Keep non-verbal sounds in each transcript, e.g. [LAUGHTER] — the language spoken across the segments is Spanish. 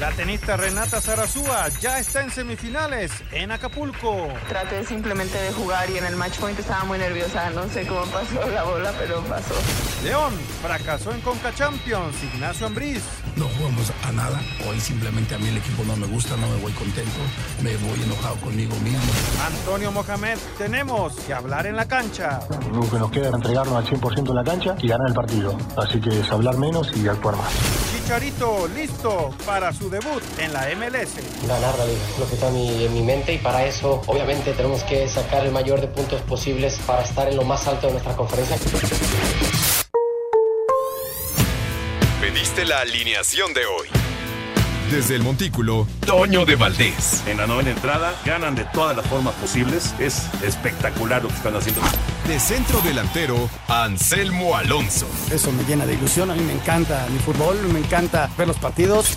La tenista Renata Zarazúa ya está en semifinales en Acapulco. Traté simplemente de jugar y en el match point estaba muy nerviosa. No sé cómo pasó la bola, pero pasó. León fracasó en Conca Champions. Ignacio Ambriz. No jugamos a nada. Hoy simplemente a mí el equipo no me gusta, no me voy contento. Me voy enojado conmigo mismo. Antonio Mohamed, tenemos que hablar en la cancha. Lo único que nos queda es entregarnos al 100% en la cancha y ganar el partido. Así que es hablar menos y actuar más. Chicharito, listo para su debut en la MLS. Ganar la liga, es lo que está en mi, en mi mente y para eso obviamente tenemos que sacar el mayor de puntos posibles para estar en lo más alto de nuestra conferencia. Pediste la alineación de hoy. Desde el Montículo, Toño de Valdés. En la novena entrada ganan de todas las formas posibles. Es espectacular lo que están haciendo. De centro delantero, Anselmo Alonso. Eso me llena de ilusión. A mí me encanta mi fútbol, me encanta ver los partidos.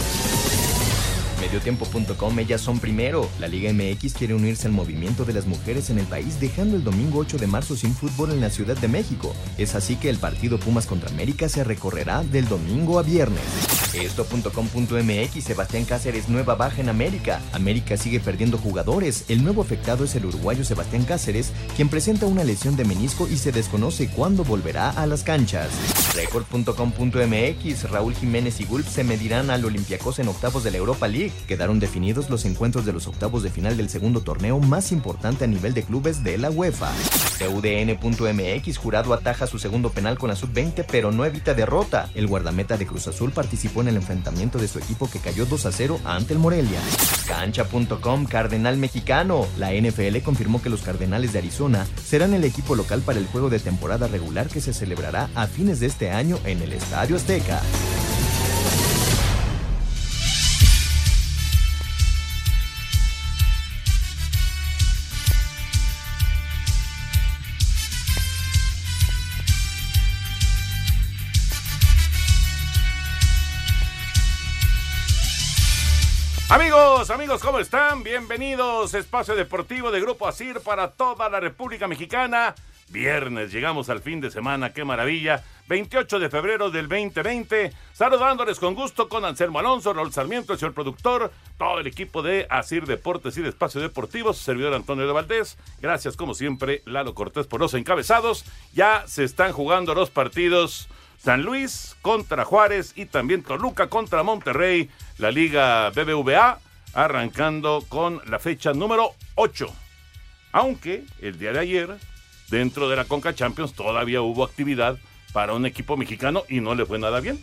Mediotiempo.com, ellas son primero. La Liga MX quiere unirse al movimiento de las mujeres en el país, dejando el domingo 8 de marzo sin fútbol en la Ciudad de México. Es así que el partido Pumas contra América se recorrerá del domingo a viernes. Esto.com.mx, Sebastián Cáceres, nueva baja en América. América sigue perdiendo jugadores. El nuevo afectado es el uruguayo Sebastián Cáceres, quien presenta una lesión de menisco y se desconoce cuándo volverá a las canchas. Record.com.mx, Raúl Jiménez y Gulp se medirán al Olympiacos en octavos de la Europa League. Quedaron definidos los encuentros de los octavos de final del segundo torneo más importante a nivel de clubes de la UEFA. UDN.mx, jurado ataja su segundo penal con la sub-20, pero no evita derrota. El guardameta de Cruz Azul participó en el enfrentamiento de su equipo que cayó 2 a 0 ante el Morelia. Cancha.com, Cardenal Mexicano. La NFL confirmó que los Cardenales de Arizona serán el equipo local para el juego de temporada regular que se celebrará a fines de este año en el Estadio Azteca. Amigos, amigos, ¿cómo están? Bienvenidos, espacio deportivo de Grupo Asir para toda la República Mexicana. Viernes, llegamos al fin de semana, qué maravilla. 28 de febrero del 2020, saludándoles con gusto con Anselmo Alonso, Raúl Sarmiento, el señor productor, todo el equipo de Asir Deportes y de Espacio Deportivo, su servidor Antonio de Valdés. Gracias, como siempre, Lalo Cortés por los encabezados. Ya se están jugando los partidos San Luis contra Juárez y también Toluca contra Monterrey, la Liga BBVA, arrancando con la fecha número 8. Aunque el día de ayer, dentro de la Conca Champions, todavía hubo actividad para un equipo mexicano y no le fue nada bien.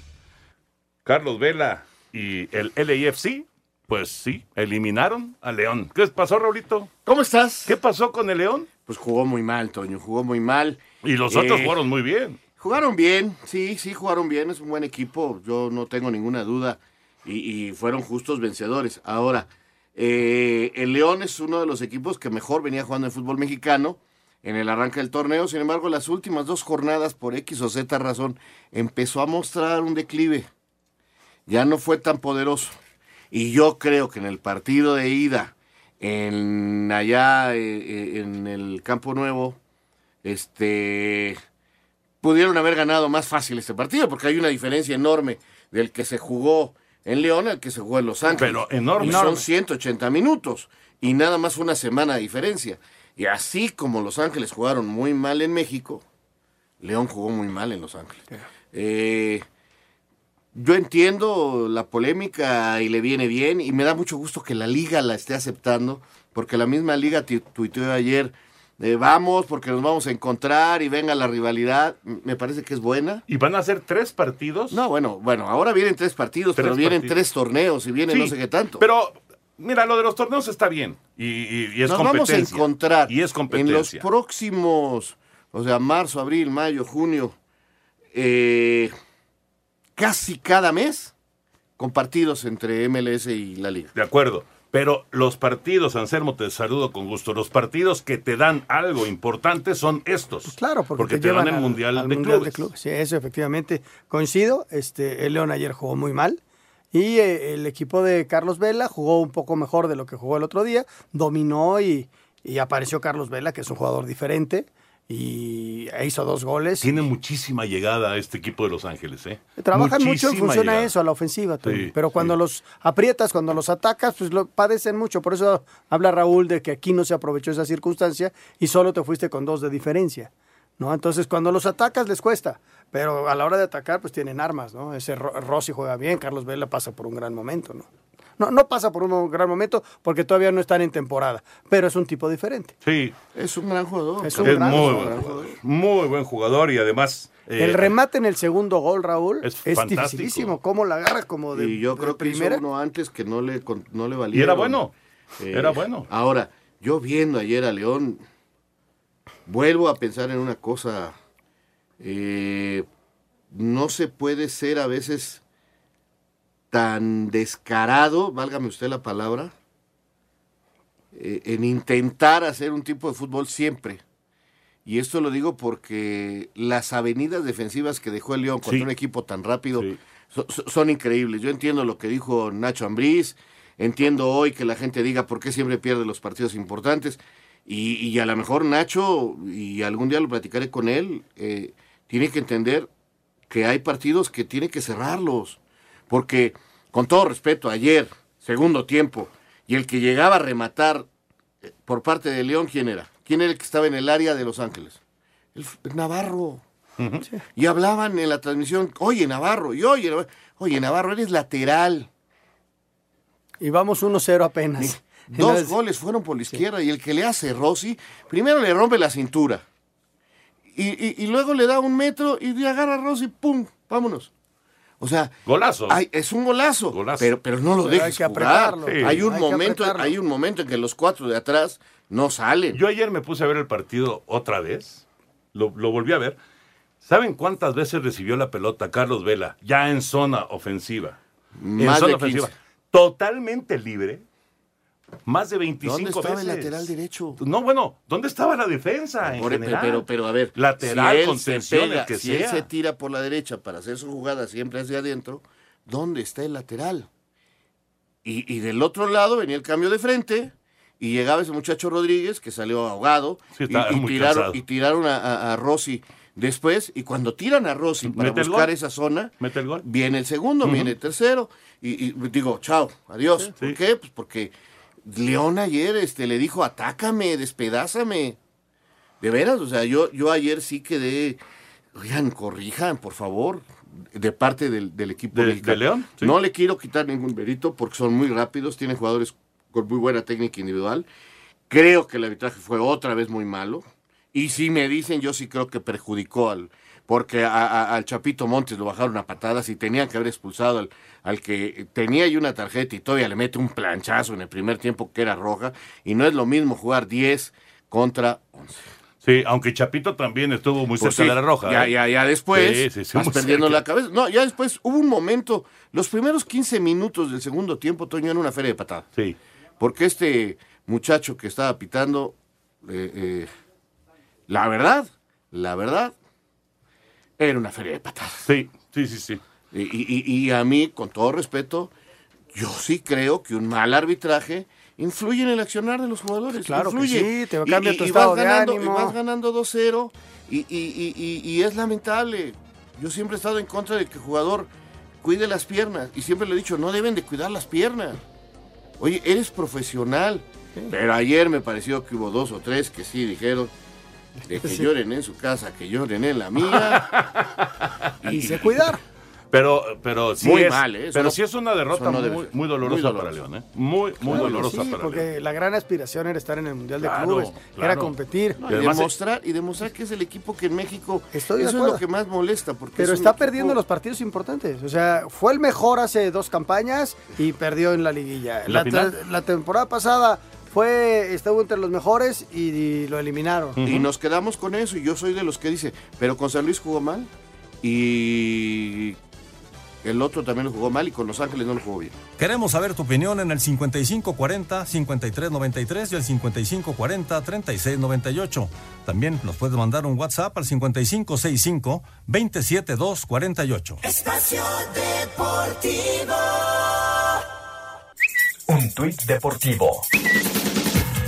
Carlos Vela y el LAFC, pues sí, eliminaron a León. ¿Qué pasó, Raulito? ¿Cómo estás? ¿Qué pasó con el León? Pues jugó muy mal, Toño, jugó muy mal. Y los otros Eh, fueron muy bien. Jugaron bien, sí, sí, jugaron bien, es un buen equipo, yo no tengo ninguna duda. Y, fueron justos vencedores. Ahora, eh, el León es uno de los equipos que mejor venía jugando en fútbol mexicano en el arranque del torneo. Sin embargo, las últimas dos jornadas, por X o Z razón, empezó a mostrar un declive. Ya no fue tan poderoso. Y yo creo que en el partido de ida, en allá eh, eh, en el Campo Nuevo, este pudieron haber ganado más fácil este partido, porque hay una diferencia enorme del que se jugó en León al que se jugó en Los Ángeles. Pero enorme. Y son Enorme. 180 minutos y nada más una semana de diferencia. Y así como Los Ángeles jugaron muy mal en México, León jugó muy mal en Los Ángeles. Eh, yo entiendo la polémica y le viene bien y me da mucho gusto que la liga la esté aceptando, porque la misma liga tu- tuiteó ayer de vamos porque nos vamos a encontrar y venga la rivalidad, me parece que es buena. ¿Y van a ser tres partidos? No, bueno, bueno, ahora vienen tres partidos, Tres pero vienen partidos. tres torneos y vienen Sí, no sé qué tanto. Pero, mira, lo de los torneos está bien. Y, y- y es Nos vamos a competencia. encontrar Y es en los competencia. próximos, o sea, marzo, abril, mayo, junio, eh, casi cada mes, con partidos entre MLS y la liga. De acuerdo. Pero los partidos, Anselmo, te saludo con gusto. Los partidos que te dan algo importante son estos. Pues Claro, porque, te, llevan dan el al- Mundial, al de, Mundial clubes. Clubes. Sí, eso efectivamente coincido. Este, el León ayer jugó muy mal. Y eh, el equipo de Carlos Vela jugó un poco mejor de lo que jugó el otro día. Dominó y, y apareció Carlos Vela, que es un jugador diferente. Y hizo dos goles. Tiene muchísima llegada a este equipo de Los Ángeles, ¿eh? Trabajan mucho en función a eso, a la ofensiva. Sí, Pero cuando los aprietas, cuando los atacas, pues lo padecen mucho. Por eso habla Raúl de que aquí no se aprovechó esa circunstancia y solo te fuiste con dos de diferencia. ¿no? Entonces, cuando los atacas les cuesta, pero a la hora de atacar, pues tienen armas, ¿no? Ese Ro- Rossi juega bien, Carlos Vela pasa por un gran momento, ¿no? No, no pasa por un gran momento porque todavía no están en temporada, pero es un tipo diferente. Sí. Es un gran jugador. Es Es un muy gran buen jugador. jugador. Muy buen jugador y además... eh, El remate en el segundo gol, Raúl, Es es, fantástico. dificilísimo. ¿Cómo la agarra como de, y yo de creo que primera? hizo uno antes que no le, no le valía. Y era bueno. Era bueno. Ahora, yo viendo ayer a León, vuelvo a pensar en una cosa. eh, no se puede ser a veces tan descarado, válgame usted la palabra, eh, en intentar hacer un tipo de fútbol siempre. Y esto lo digo porque las avenidas defensivas que dejó el León contra Sí. un equipo tan rápido so- so- son increíbles. Yo entiendo lo que dijo Nacho Ambriz, entiendo hoy que la gente diga por qué siempre pierde los partidos importantes. Y, y a lo mejor Nacho, y algún día lo platicaré con él, eh, tiene que entender que hay partidos que tiene que cerrarlos. Porque, con todo respeto, ayer, segundo tiempo, y el que llegaba a rematar eh, por parte de León, ¿quién era? ¿Quién era el que estaba en el área de Los Ángeles? El Navarro. Y hablaban en la transmisión, oye Navarro, y oye, Navarro, oye Navarro, eres lateral. Y vamos 1-0 apenas. [LAUGHS] Dos Entonces, goles fueron por la izquierda y el que le hace Rossi, primero le rompe la cintura. Y, y- y luego le da un metro y agarra a Rossi, ¡pum! Vámonos. O sea, Golazo. hay- es un golazo, Golazo. Pero, pero no lo Pero hay dejes que jugar. apretarlo. Sí. Hay un Hay momento, apretarlo. hay un momento en que los cuatro de atrás no salen. Yo ayer me puse a ver el partido otra vez. Lo, lo volví a ver. ¿Saben cuántas veces recibió la pelota Carlos Vela ya en zona ofensiva? en Más zona de ofensiva. 15. Totalmente libre. Más de 25 ¿Dónde estaba veces. el lateral derecho? No, bueno, ¿dónde estaba la defensa en Por- e, general? pero, pero a ver, Lateral, si él contención, se el pega, que si él se tira por la derecha para hacer su jugada siempre hacia adentro, ¿dónde está el lateral? Y, y del otro lado venía el cambio de frente y llegaba ese muchacho Rodríguez que salió ahogado Sí, y, tiraron, cansado. y tiraron a, a- a Rossi después y cuando tiran a Rossi para buscar esa zona, Mete el gol. viene el segundo, viene el tercero y, y digo, chao, adiós. Sí. ¿Por qué? Pues porque León ayer este, le dijo, atácame, despedázame. De veras, o sea, yo, yo ayer sí quedé, oigan, corrijan, por favor, de parte del, del equipo ¿De- de León? Sí. No le quiero quitar ningún mérito porque son muy rápidos, tienen jugadores con muy buena técnica individual. Creo que el arbitraje fue otra vez muy malo. Y si me dicen, yo sí creo que perjudicó al. Porque a- a- al Chapito Montes lo bajaron a patadas y tenían que haber expulsado al, al que tenía ahí una tarjeta y todavía le mete un planchazo en el primer tiempo que era roja. Y no es lo mismo jugar 10 contra 11. Sí, aunque Chapito también estuvo muy Pues cerca sí, de la roja. Ya, ¿eh? ya, ya después Sí, sí, sí, vas muy perdiendo cerca. la cabeza. No, ya después hubo un momento, los primeros 15 minutos del segundo tiempo, Toño, en una feria de patadas. Sí. Porque este muchacho que estaba pitando, eh, eh, la verdad, la verdad, era una feria de patadas. Sí, sí, sí, sí. Y, y- y- a mí, con todo respeto, yo sí creo que un mal arbitraje influye en el accionar de los jugadores. Claro que influye. sí, te cambia y- tu y estado vas de ganando, ánimo. Y vas ganando 2-0 y, y- y- y- y es lamentable. Yo siempre he estado en contra de que el jugador cuide las piernas y siempre le he dicho, no deben de cuidar las piernas. Oye, eres profesional. Pero ayer me pareció que hubo dos o tres que sí dijeron de que Sí. lloren en su casa, que lloren en la mía. [LAUGHS] y se cuidar. Pero, pero sí Muy es, mal, ¿eh? Pero no- sí es una derrota no muy, dolorosa Muy para. León, ¿eh? Muy, muy Claro, dolorosa sí, para León. porque la gran aspiración era estar en el Mundial de Claro, Clubes, era competir. No, Y y, demostrar, y demostrar que es el equipo que en México Estoy eso es lo que más molesta. Porque Pero es está equipo- perdiendo los partidos importantes. O sea, fue el mejor hace dos campañas y perdió en la liguilla. La temporada pasada fue estuvo entre los mejores y, y lo eliminaron. Y nos quedamos con eso. Y yo soy de los que dice, pero con San Luis jugó mal. Y el otro también lo jugó mal. Y con Los Ángeles no lo jugó bien. Queremos saber tu opinión en el 5540-5393 y el 5540-3698. También nos puedes mandar un WhatsApp al 5565-27248. Espacio Deportivo. Tuit deportivo.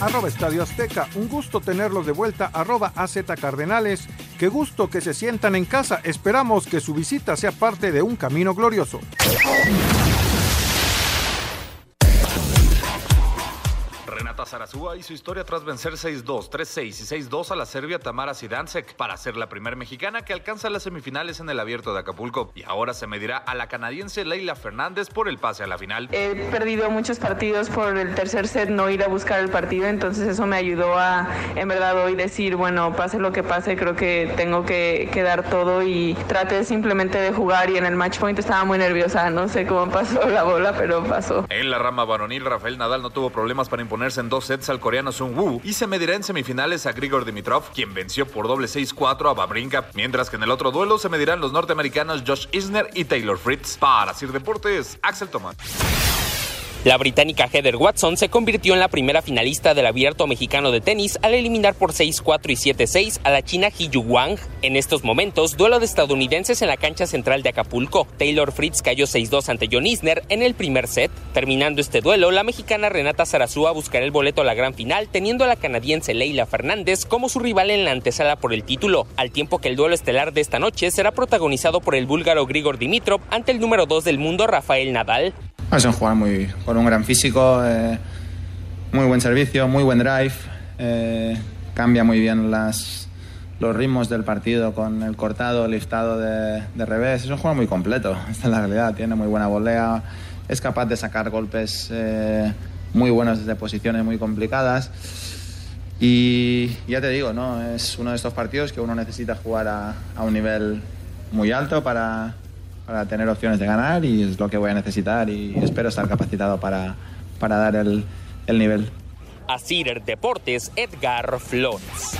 Arroba Estadio Azteca, un gusto tenerlos de vuelta. Arroba AZ Cardenales, qué gusto que se sientan en casa. Esperamos que su visita sea parte de un camino glorioso. Zarazúa hizo historia tras vencer 6-2, 3-6 y 6-2 a la serbia Tamara Zidansek para ser la primera mexicana que alcanza las semifinales en el Abierto de Acapulco y ahora se medirá a la canadiense Leila Fernández por el pase a la final. He perdido muchos partidos por el tercer set no ir a buscar el partido, entonces eso me ayudó a, en verdad, hoy decir, bueno, pase lo que pase, creo que tengo que, que dar todo y traté simplemente de jugar y en el match point estaba muy nerviosa, no sé cómo pasó la bola, pero pasó. En la rama varonil, Rafael Nadal no tuvo problemas para imponerse en dos sets al coreano Sung Woo y se medirá en semifinales a Grigor Dimitrov, quien venció por doble 6-4 a Babrinka, mientras que en el otro duelo se medirán los norteamericanos Josh Isner y Taylor Fritz. Para Sir Deportes, Axel Tomás. La británica Heather Watson se convirtió en la primera finalista del abierto mexicano de tenis al eliminar por 6-4 y 7-6 a la china Hiyu Wang. En estos momentos, duelo de estadounidenses en la cancha central de Acapulco. Taylor Fritz cayó 6-2 ante John Isner en el primer set. Terminando este duelo, la mexicana Renata Zarazúa buscará el boleto a la gran final, teniendo a la canadiense Leila Fernández como su rival en la antesala por el título, al tiempo que el duelo estelar de esta noche será protagonizado por el búlgaro Grigor Dimitrov ante el número 2 del mundo Rafael Nadal. Es un jugador muy, con un gran físico, eh, muy buen servicio, muy buen drive, eh, cambia muy bien las, los ritmos del partido con el cortado, el liftado de, de revés. Es un jugador muy completo, [LAUGHS] esta es la realidad. Tiene muy buena volea, es capaz de sacar golpes eh, muy buenos desde posiciones muy complicadas. Y ya te digo, ¿no? es uno de estos partidos que uno necesita jugar a, a un nivel muy alto para, para tener opciones de ganar y es lo que voy a necesitar y espero estar capacitado para, para dar el, el nivel. Asir Deportes, Edgar Flores.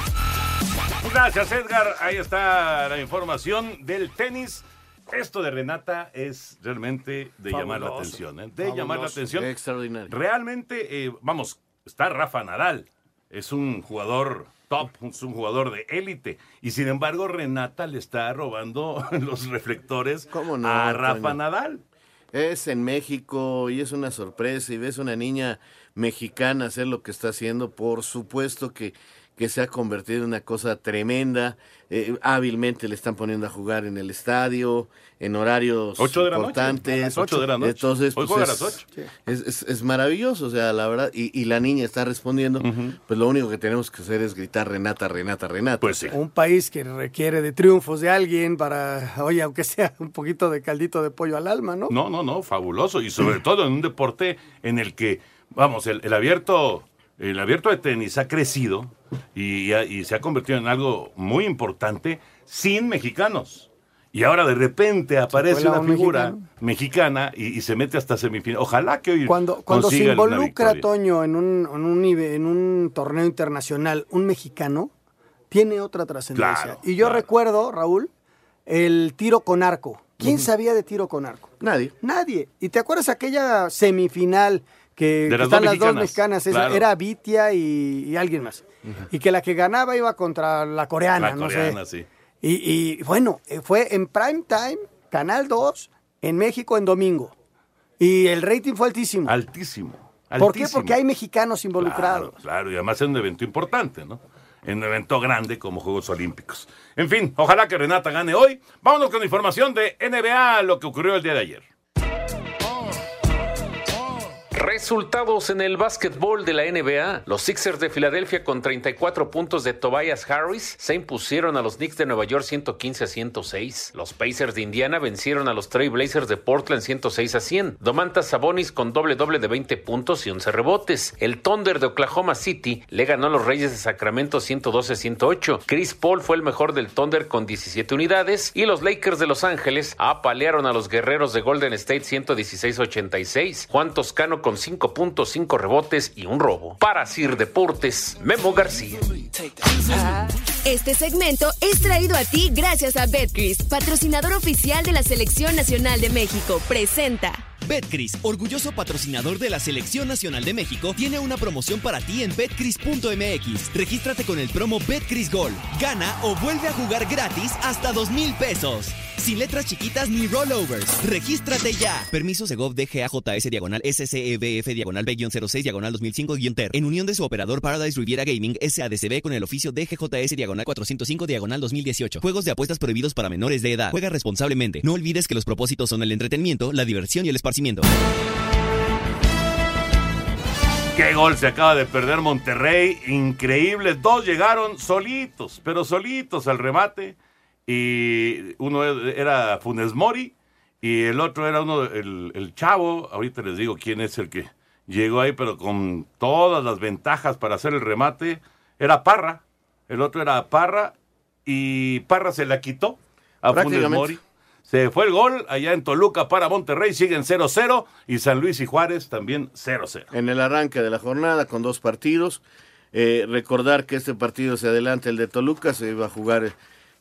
Gracias, Edgar. Ahí está la información del tenis. Esto de Renata es realmente de llamar la atención. ¿eh? De llamar la atención. Extraordinario. Realmente, eh, vamos, está Rafa Nadal. Es un jugador top, es un jugador de élite. Y sin embargo, Renata le está robando [LAUGHS] los reflectores no, a Rafa Toño? Nadal. Es en México y es una sorpresa y ves una niña mexicana hacer lo que está haciendo, por supuesto que, que se ha convertido en una cosa tremenda. Eh, hábilmente le están poniendo a jugar en el estadio, en horarios Ocho de la noche, importantes. a las ocho de la noche. Entonces, Hoy pues, juega a es, las ocho. es, es- es maravilloso, o sea, la verdad. Y, y la niña está respondiendo. Pues lo único que tenemos que hacer es gritar Renata, Renata, Renata. Pues sí. Un país que requiere de triunfos de alguien para, oye, aunque sea [LAUGHS] un poquito de caldito de pollo al alma, ¿no? No, no, no, fabuloso. Y sobre todo en un deporte en el que, vamos, el, el abierto, el abierto de tenis ha crecido y, se ha convertido en algo muy importante sin mexicanos. Y ahora de repente aparece una un figura mexicano. mexicana y, y se mete hasta semifinal. Ojalá que hoy Cuando, cuando se involucra. Toño, en un, en, un en un torneo internacional, un mexicano, tiene otra trascendencia. Claro, y yo recuerdo, Raúl, el tiro con arco. ¿Quién sabía de tiro con arco? Nadie. Nadie. ¿Y te acuerdas aquella semifinal que, De que las están dos las dos mexicanas, mexicanas? Esa- claro. Era Vitia y, y alguien más. Y que la que ganaba iba contra la coreana, La no coreana, sé. sí. Y, y, bueno, eh, fue en prime time, Canal 2, en México en domingo. Y el rating fue altísimo. Altísimo. ¿Por qué? altísimo. Porque hay mexicanos involucrados. Claro, claro, y además en un evento importante, ¿no? En un evento grande como Juegos Olímpicos. En fin, ojalá que Renata gane hoy. Vámonos con información de NBA, lo que ocurrió el día de ayer. Resultados en el básquetbol de la NBA. Los Sixers de Filadelfia con 34 puntos de Tobias Harris se impusieron a los Knicks de Nueva York 115 a 106. Los Pacers de Indiana vencieron a los Trail Blazers de Portland 106 a 100. Domantas Sabonis con doble doble de 20 puntos y 11 rebotes. El Thunder de Oklahoma City le ganó a los Reyes de Sacramento 112 a 108. Chris Paul fue el mejor del Thunder con 17 unidades y los Lakers de Los Ángeles apalearon a los Guerreros de Golden State 116 a 86. Juan Toscano con 5.5 rebotes y un robo. Para Sir Deportes, Memo García. Este segmento es traído a ti gracias a Betcris, patrocinador oficial de la Selección Nacional de México. Presenta. Betcris, orgulloso patrocinador de la Selección Nacional de México, tiene una promoción para ti en betcris.mx. Regístrate con el promo Betcris Gol. Gana o vuelve a jugar gratis hasta dos mil pesos. Sin letras chiquitas ni rollovers. Regístrate ya. Permiso Segov DGAJS diagonal SCEBF diagonal B-06 diagonal 2005-TER. En unión de su operador Paradise Riviera Gaming SADCB con el oficio DGJS diagonal 405 diagonal 2018. Juegos de apuestas prohibidos para menores de edad. Juega responsablemente. No olvides que los propósitos son el entretenimiento, la diversión y el esparcimiento. Qué gol se acaba de perder Monterrey. Increíble. Dos llegaron solitos, pero solitos al remate. Y uno era Funes Mori y el otro era uno, el, el chavo. Ahorita les digo quién es el que llegó ahí, pero con todas las ventajas para hacer el remate. Era Parra. El otro era Parra y Parra se la quitó a Funes. Mori. Se fue el gol allá en Toluca para Monterrey, siguen 0-0 y San Luis y Juárez también 0-0. En el arranque de la jornada con dos partidos. Eh, recordar que este partido se adelanta el de Toluca, se iba a jugar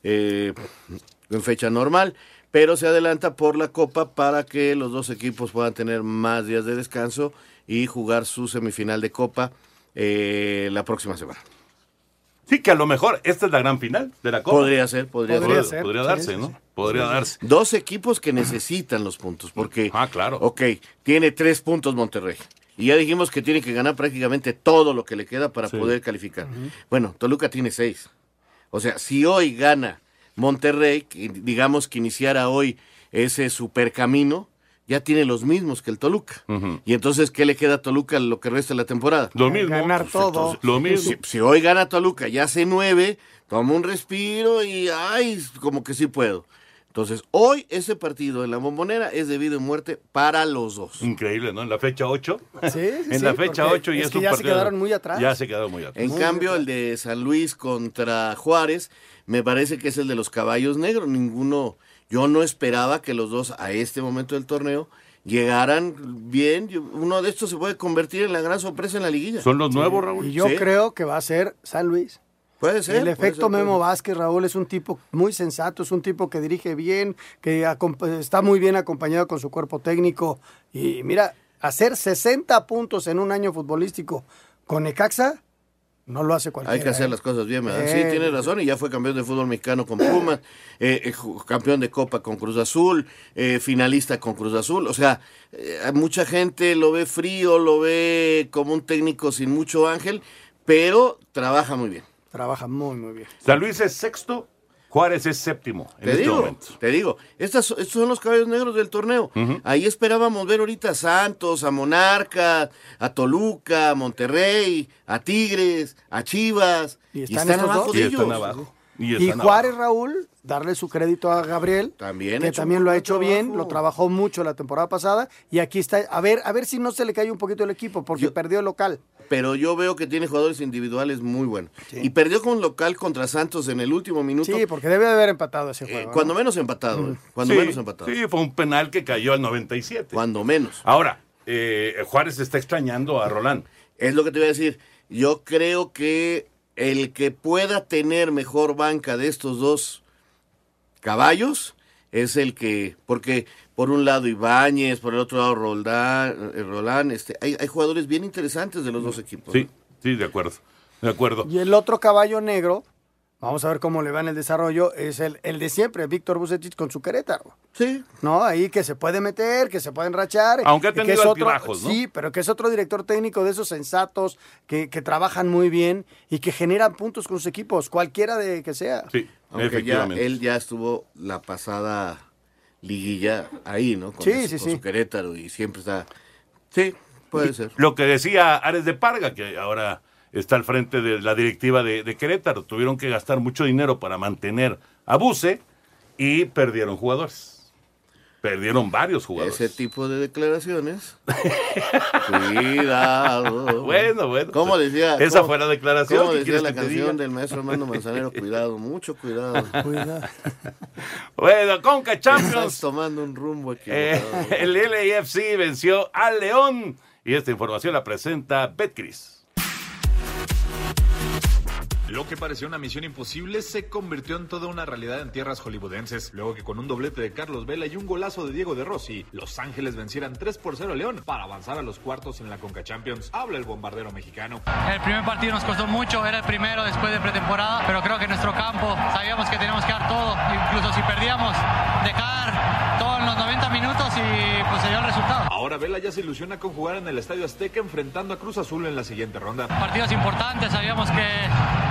eh, en fecha normal, pero se adelanta por la Copa para que los dos equipos puedan tener más días de descanso y jugar su semifinal de Copa eh, la próxima semana. Sí, que a lo mejor esta es la gran final de la Copa. Podría ser, podría, Podría, ser. podría darse, sí, ¿no? sí. Podría darse. Dos equipos que necesitan los puntos, porque, ah, claro. ok, tiene tres puntos Monterrey. Y ya dijimos que tiene que ganar prácticamente todo lo que le queda para Sí. poder calificar. Bueno, Toluca tiene seis. O sea, si hoy gana Monterrey, digamos que iniciara hoy ese supercamino, ya tiene los mismos que el Toluca. Y entonces, ¿qué le queda a Toluca lo que resta de la temporada? Lo mismo. Ganar todo. Lo mismo. Si, si hoy gana Toluca, ya hace nueve, toma un respiro y ay, como que sí puedo. Entonces, hoy ese partido en la bombonera es de vida y muerte para los dos. Increíble, ¿no? En la fecha 8. Sí, sí, [LAUGHS] en sí, la fecha porque 8 y es es que un ya se partido- quedaron muy atrás. Ya se quedaron muy atrás. En cambio, el de San Luis contra Juárez, me parece que es el de los caballos negros. Ninguno, yo no esperaba que los dos a este momento del torneo llegaran bien. Uno de estos se puede convertir en la gran sorpresa en la liguilla. Son los nuevos, Raúl. Y yo Sí. creo que va a ser San Luis. Puede ser. El puede efecto ser, Memo. Vázquez, Raúl, es un tipo muy sensato, es un tipo que dirige bien, que está muy bien acompañado con su cuerpo técnico. Y mira, hacer 60 puntos en un año futbolístico con Necaxa, no lo hace cualquiera. Hay que hacer ¿eh? las cosas bien, ¿verdad? Sí, Eh, tiene razón, y ya fue campeón de fútbol mexicano con Pumas, eh, eh, campeón de Copa con Cruz Azul, eh, finalista con Cruz Azul. O sea, eh, mucha gente lo ve frío, lo ve como un técnico sin mucho ángel, pero trabaja muy bien. Trabaja muy, muy bien. San Luis es sexto, Juárez es séptimo en Te este digo, momento. te digo, estas, estos son los caballos negros del torneo. Ahí esperábamos ver ahorita a Santos, a Monarca, a Toluca, a Monterrey, a Tigres, a Chivas. Y Y están estos abajo dos. de Y ellos. están abajo. Y, Juárez. Raúl, darle su crédito a Gabriel, También que hecho también lo ha hecho bien, lo trabajó mucho la temporada pasada y aquí está, a ver, a ver si no se le cae un poquito el equipo porque Yo- perdió el local. pero yo veo que tiene jugadores individuales muy buenos. Y perdió con local contra Santos en el último minuto. Sí, porque debe de haber empatado ese eh, juego. ¿no? cuando menos empatado. eh, Cuando Sí, menos empatado. Sí, fue un penal que cayó al 97. Cuando menos. Ahora, eh, Juárez está extrañando a Roland. Es lo que te voy a decir. Yo creo que el que pueda tener mejor banca de estos dos caballos es el que, porque por un lado Ibáñez, por el otro lado Roldán, eh, Roland, este, hay, hay jugadores bien interesantes de los dos equipos. Sí, sí, de acuerdo. De acuerdo. Y el otro caballo negro, vamos a ver cómo le va en el desarrollo, es el, el de siempre, Víctor Bucetich con su Querétaro. Sí. ¿No? Ahí que se puede meter, que se puede enrachar. Aunque ha y que tenido es otro- altibajos, ¿no? Sí, pero que es otro director técnico de esos sensatos, que, que trabajan muy bien y que generan puntos con sus equipos, cualquiera de que sea. Sí, Aunque ya, efectivamente. él ya estuvo la pasada liguilla ahí, ¿no? Con, Sí, ese- sí, con sí. su Querétaro y siempre está... Sí, Puede ser. Lo que decía Ares de Parga, que ahora está al frente de la directiva de, de Querétaro, tuvieron que gastar mucho dinero para mantener a Buse y perdieron jugadores. Perdieron varios jugadores. Ese tipo de declaraciones. [LAUGHS] Cuidado. Bueno, bueno. ¿Cómo decía? Esa cómo- fue la declaración, ¿Cómo ¿qué decía la que canción diga? del maestro Armando Manzanero? [LAUGHS] Cuidado, mucho cuidado. Cuidado. [LAUGHS] Bueno, Conca Estás Champions. tomando un rumbo Eh, equivocado. el LAFC venció al León. Y esta información la presenta Betcris. Lo que parecía una misión imposible se convirtió en toda una realidad en tierras hollywoodenses, luego que con un doblete de Carlos Vela y un golazo de Diego de Rossi, Los Ángeles vencieran 3 por 0 a León para avanzar a los cuartos en la Conca Champions. Habla el bombardero mexicano. El primer partido nos costó mucho, era el primero después de pretemporada, pero creo que en nuestro campo sabíamos que teníamos que dar todo, incluso si perdíamos, dejar todo 90 minutos y pues se dio el resultado. Ahora Vela ya se ilusiona con jugar en el Estadio Azteca enfrentando a Cruz Azul en la siguiente ronda. Partidos importantes, sabíamos que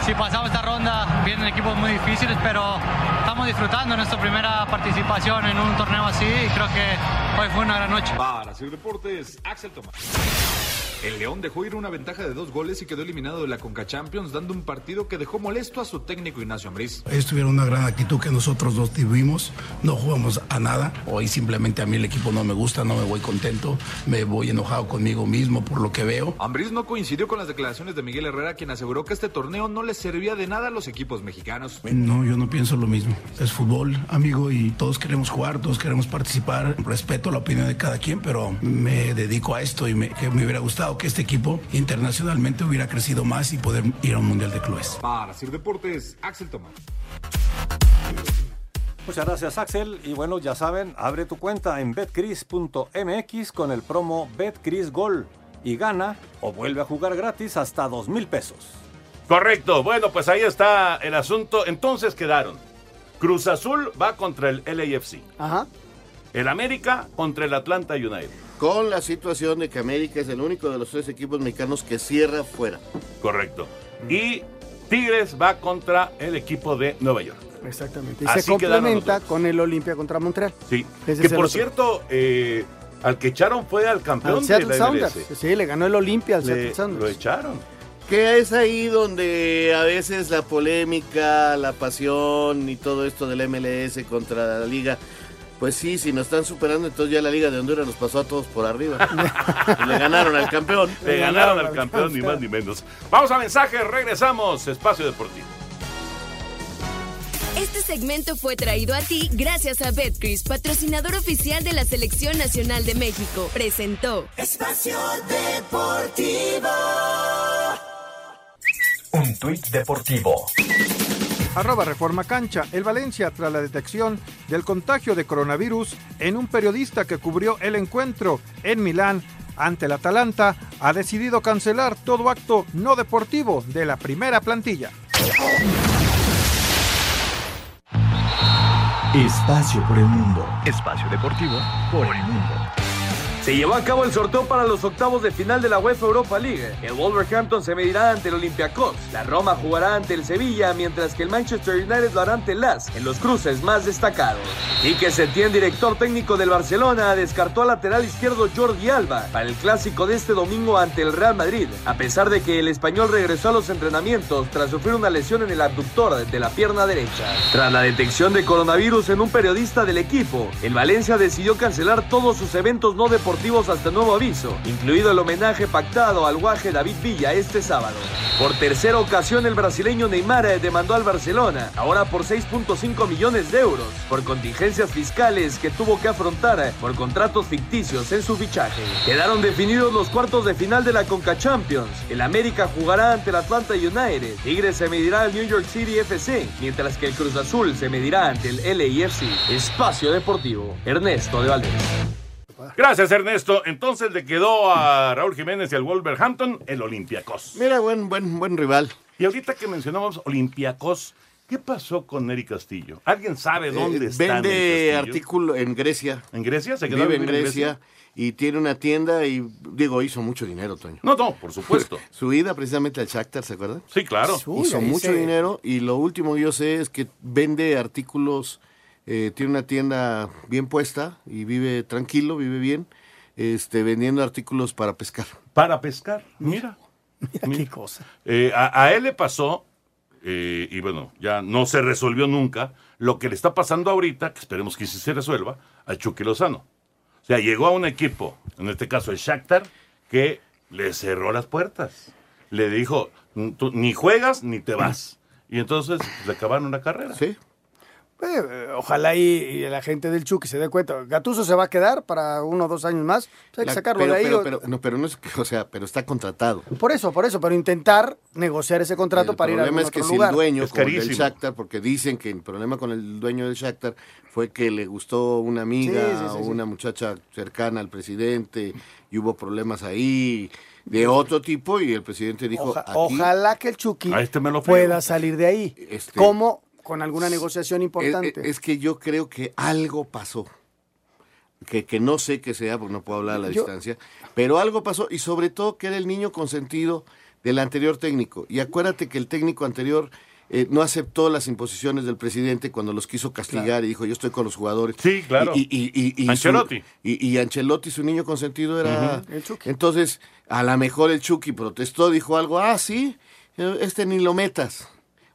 si pasamos esta ronda vienen equipos muy difíciles, pero estamos disfrutando nuestra primera participación en un torneo así y creo que hoy fue una gran noche. Para Sir Deportes, Axel Tomás. El León dejó ir una ventaja de dos goles y quedó eliminado de la Conca Champions, dando un partido que dejó molesto a su técnico Ignacio Ambriz. Ellos tuvieron una gran actitud que nosotros dos tuvimos, no jugamos a nada. Hoy simplemente a mí el equipo no me gusta, no me voy contento, me voy enojado conmigo mismo por lo que veo. Ambriz no coincidió con las declaraciones de Miguel Herrera, quien aseguró que este torneo no les servía de nada a los equipos mexicanos. No, yo no pienso lo mismo. Es fútbol, amigo, y todos queremos jugar, todos queremos participar. Respeto la opinión de cada quien, pero me dedico a esto y me, que me hubiera gustado que este equipo internacionalmente hubiera crecido más y poder ir a un Mundial de Clubes. Para Sir Deportes, Axel Tomás. Muchas gracias, Axel. Y bueno, ya saben, abre tu cuenta en betcris.mx con el promo BetCrisGol y gana o vuelve a jugar gratis hasta dos mil pesos. Correcto. Bueno, pues ahí está el asunto. Entonces quedaron. Cruz Azul va contra el LAFC. Ajá. El América contra el Atlanta United. Con la situación de que América es el único de los tres equipos mexicanos que cierra fuera. Correcto. Y Tigres va contra el equipo de Nueva York. Exactamente. Y Así se complementa con el Olimpia contra Montreal. Sí. Ese que por otro. cierto, eh, al que echaron fue al campeón Al de Seattle la Sounders. MLS. Sí, le ganó el Olimpia al Le- Seattle Sounders. lo echaron. Que es ahí donde a veces la polémica, la pasión y todo esto del MLS contra la liga, pues sí, si nos están superando, entonces ya la liga de Honduras nos pasó a todos por arriba. le ganaron al campeón. Le ganaron al campeón, ni más ni menos. Vamos a mensajes, regresamos. Espacio Deportivo. Este segmento fue traído a ti gracias a Betcris, patrocinador oficial de la Selección Nacional de México. Presentó. Espacio Deportivo. Un tuit deportivo. Arroba Reforma Cancha. El Valencia, tras la detección del contagio de coronavirus en un periodista que cubrió el encuentro en Milán ante el Atalanta, ha decidido cancelar todo acto no deportivo de la primera plantilla. Espacio por el mundo. Espacio deportivo por el mundo. Se llevó a cabo el sorteo para los octavos de final de la UEFA Europa League. El Wolverhampton se medirá ante el Olympiacos. La Roma jugará ante el Sevilla, mientras que el Manchester United lo hará ante el LAS en los cruces más destacados. Quique Setién, director técnico del Barcelona, descartó al lateral izquierdo Jordi Alba para el clásico de este domingo ante el Real Madrid, a pesar de que el español regresó a los entrenamientos tras sufrir una lesión en el abductor de la pierna derecha. Tras la detección de coronavirus en un periodista del equipo, el Valencia decidió cancelar todos sus eventos no deportivos hasta nuevo aviso, incluido el homenaje pactado al guaje David Villa este sábado. Por tercera ocasión el brasileño Neymar eh, demandó al Barcelona, ahora por 6.5 millones de euros, por contingencias fiscales que tuvo que afrontar eh, por contratos ficticios en su fichaje. Quedaron definidos los cuartos de final de la Conca Champions. El América jugará ante el Atlanta United, Tigres se medirá al New York City FC, mientras que el Cruz Azul se medirá ante el LAFC. Espacio Deportivo, Ernesto de Valdés. Gracias, Ernesto. Entonces le quedó a Raúl Jiménez y al Wolverhampton el Olympiacos. Mira, buen, buen, buen rival. Y ahorita que mencionamos Olympiacos, ¿qué pasó con Eric Castillo? ¿Alguien sabe dónde Eh, está Vende artículo en Grecia. ¿En Grecia? ¿Se quedó Vive en vivir en Grecia, Grecia? y tiene una tienda y, digo, hizo mucho dinero, Toño. No, no, por supuesto. [LAUGHS] Su ida precisamente al Shakhtar, ¿se acuerdan? Sí, claro. hizo mucho dinero y lo último que yo sé es que vende artículos, eh, tiene una tienda bien puesta y vive tranquilo, vive bien. este, vendiendo artículos para pescar. Para pescar, mira. Mira qué cosa. Eh, a, a él le pasó, eh, y bueno, ya no se resolvió nunca, lo que le está pasando ahorita, que esperemos que sí se resuelva, a Chucky Lozano. O sea, llegó a un equipo, en este caso el Shakhtar, que le cerró las puertas. Le dijo, "Tú ni juegas ni te vas. Y entonces le acabaron la carrera. Sí. Eh, ojalá y, y la gente del Chucky se dé cuenta. Gatuso se va a quedar para uno o dos años más. Pues hay que La- sacarlo pero, de ahí. pero, pero- no, pero no es que, o sea, pero está contratado. Por eso, por eso, pero intentar negociar ese contrato El para ir a problema algún es que otro si lugar. el dueño, Es como el del carísimo. Shakhtar, porque dicen que el problema con el dueño del Shakhtar fue que le gustó una amiga Sí, sí, sí, o sí. una muchacha cercana al presidente y hubo problemas ahí de otro tipo y el presidente dijo, Oja- aquí, ojalá que el Chucky este me lo frío. pueda salir de ahí. Este- ¿Cómo? Con alguna negociación Es, importante. es que yo creo que algo pasó. Que, que no sé qué sea, porque no puedo hablar a la Yo- distancia. Pero algo pasó, y sobre todo que era el niño consentido del anterior técnico. Y acuérdate que el técnico anterior eh, no aceptó las imposiciones del presidente cuando los quiso castigar Claro. y dijo, yo estoy con los jugadores. Sí, claro. Y, y- y- y su- Ancelotti. y, y Ancelotti, su niño consentido, era... El Chucky. Entonces, a lo mejor el Chucky protestó, dijo algo, ah, sí, eh, este ni lo metas.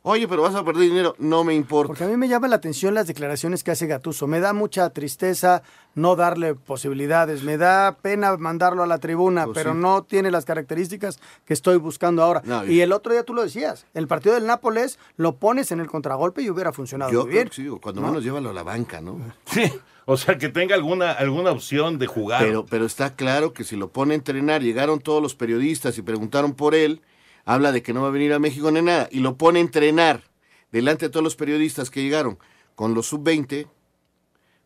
Oye, pero vas a perder dinero. No me importa. Porque a mí me llama la atención las declaraciones que hace Gatuso. Me da mucha tristeza no darle posibilidades. Me da pena mandarlo a la tribuna, Pues pero sí. no tiene las características que estoy buscando ahora. No, y el otro día tú lo decías. El partido del Nápoles lo pones en el contragolpe y hubiera funcionado Yo muy creo bien. que sí, cuando ¿no? menos llévalo a la banca, ¿no? [LAUGHS] Sí, o sea, que tenga alguna, alguna opción de jugar. Pero, pero está claro que si lo pone a entrenar, llegaron todos los periodistas y preguntaron por él, habla de que no va a venir a México ni nada, y lo pone a entrenar delante de todos los periodistas que llegaron con los sub-20,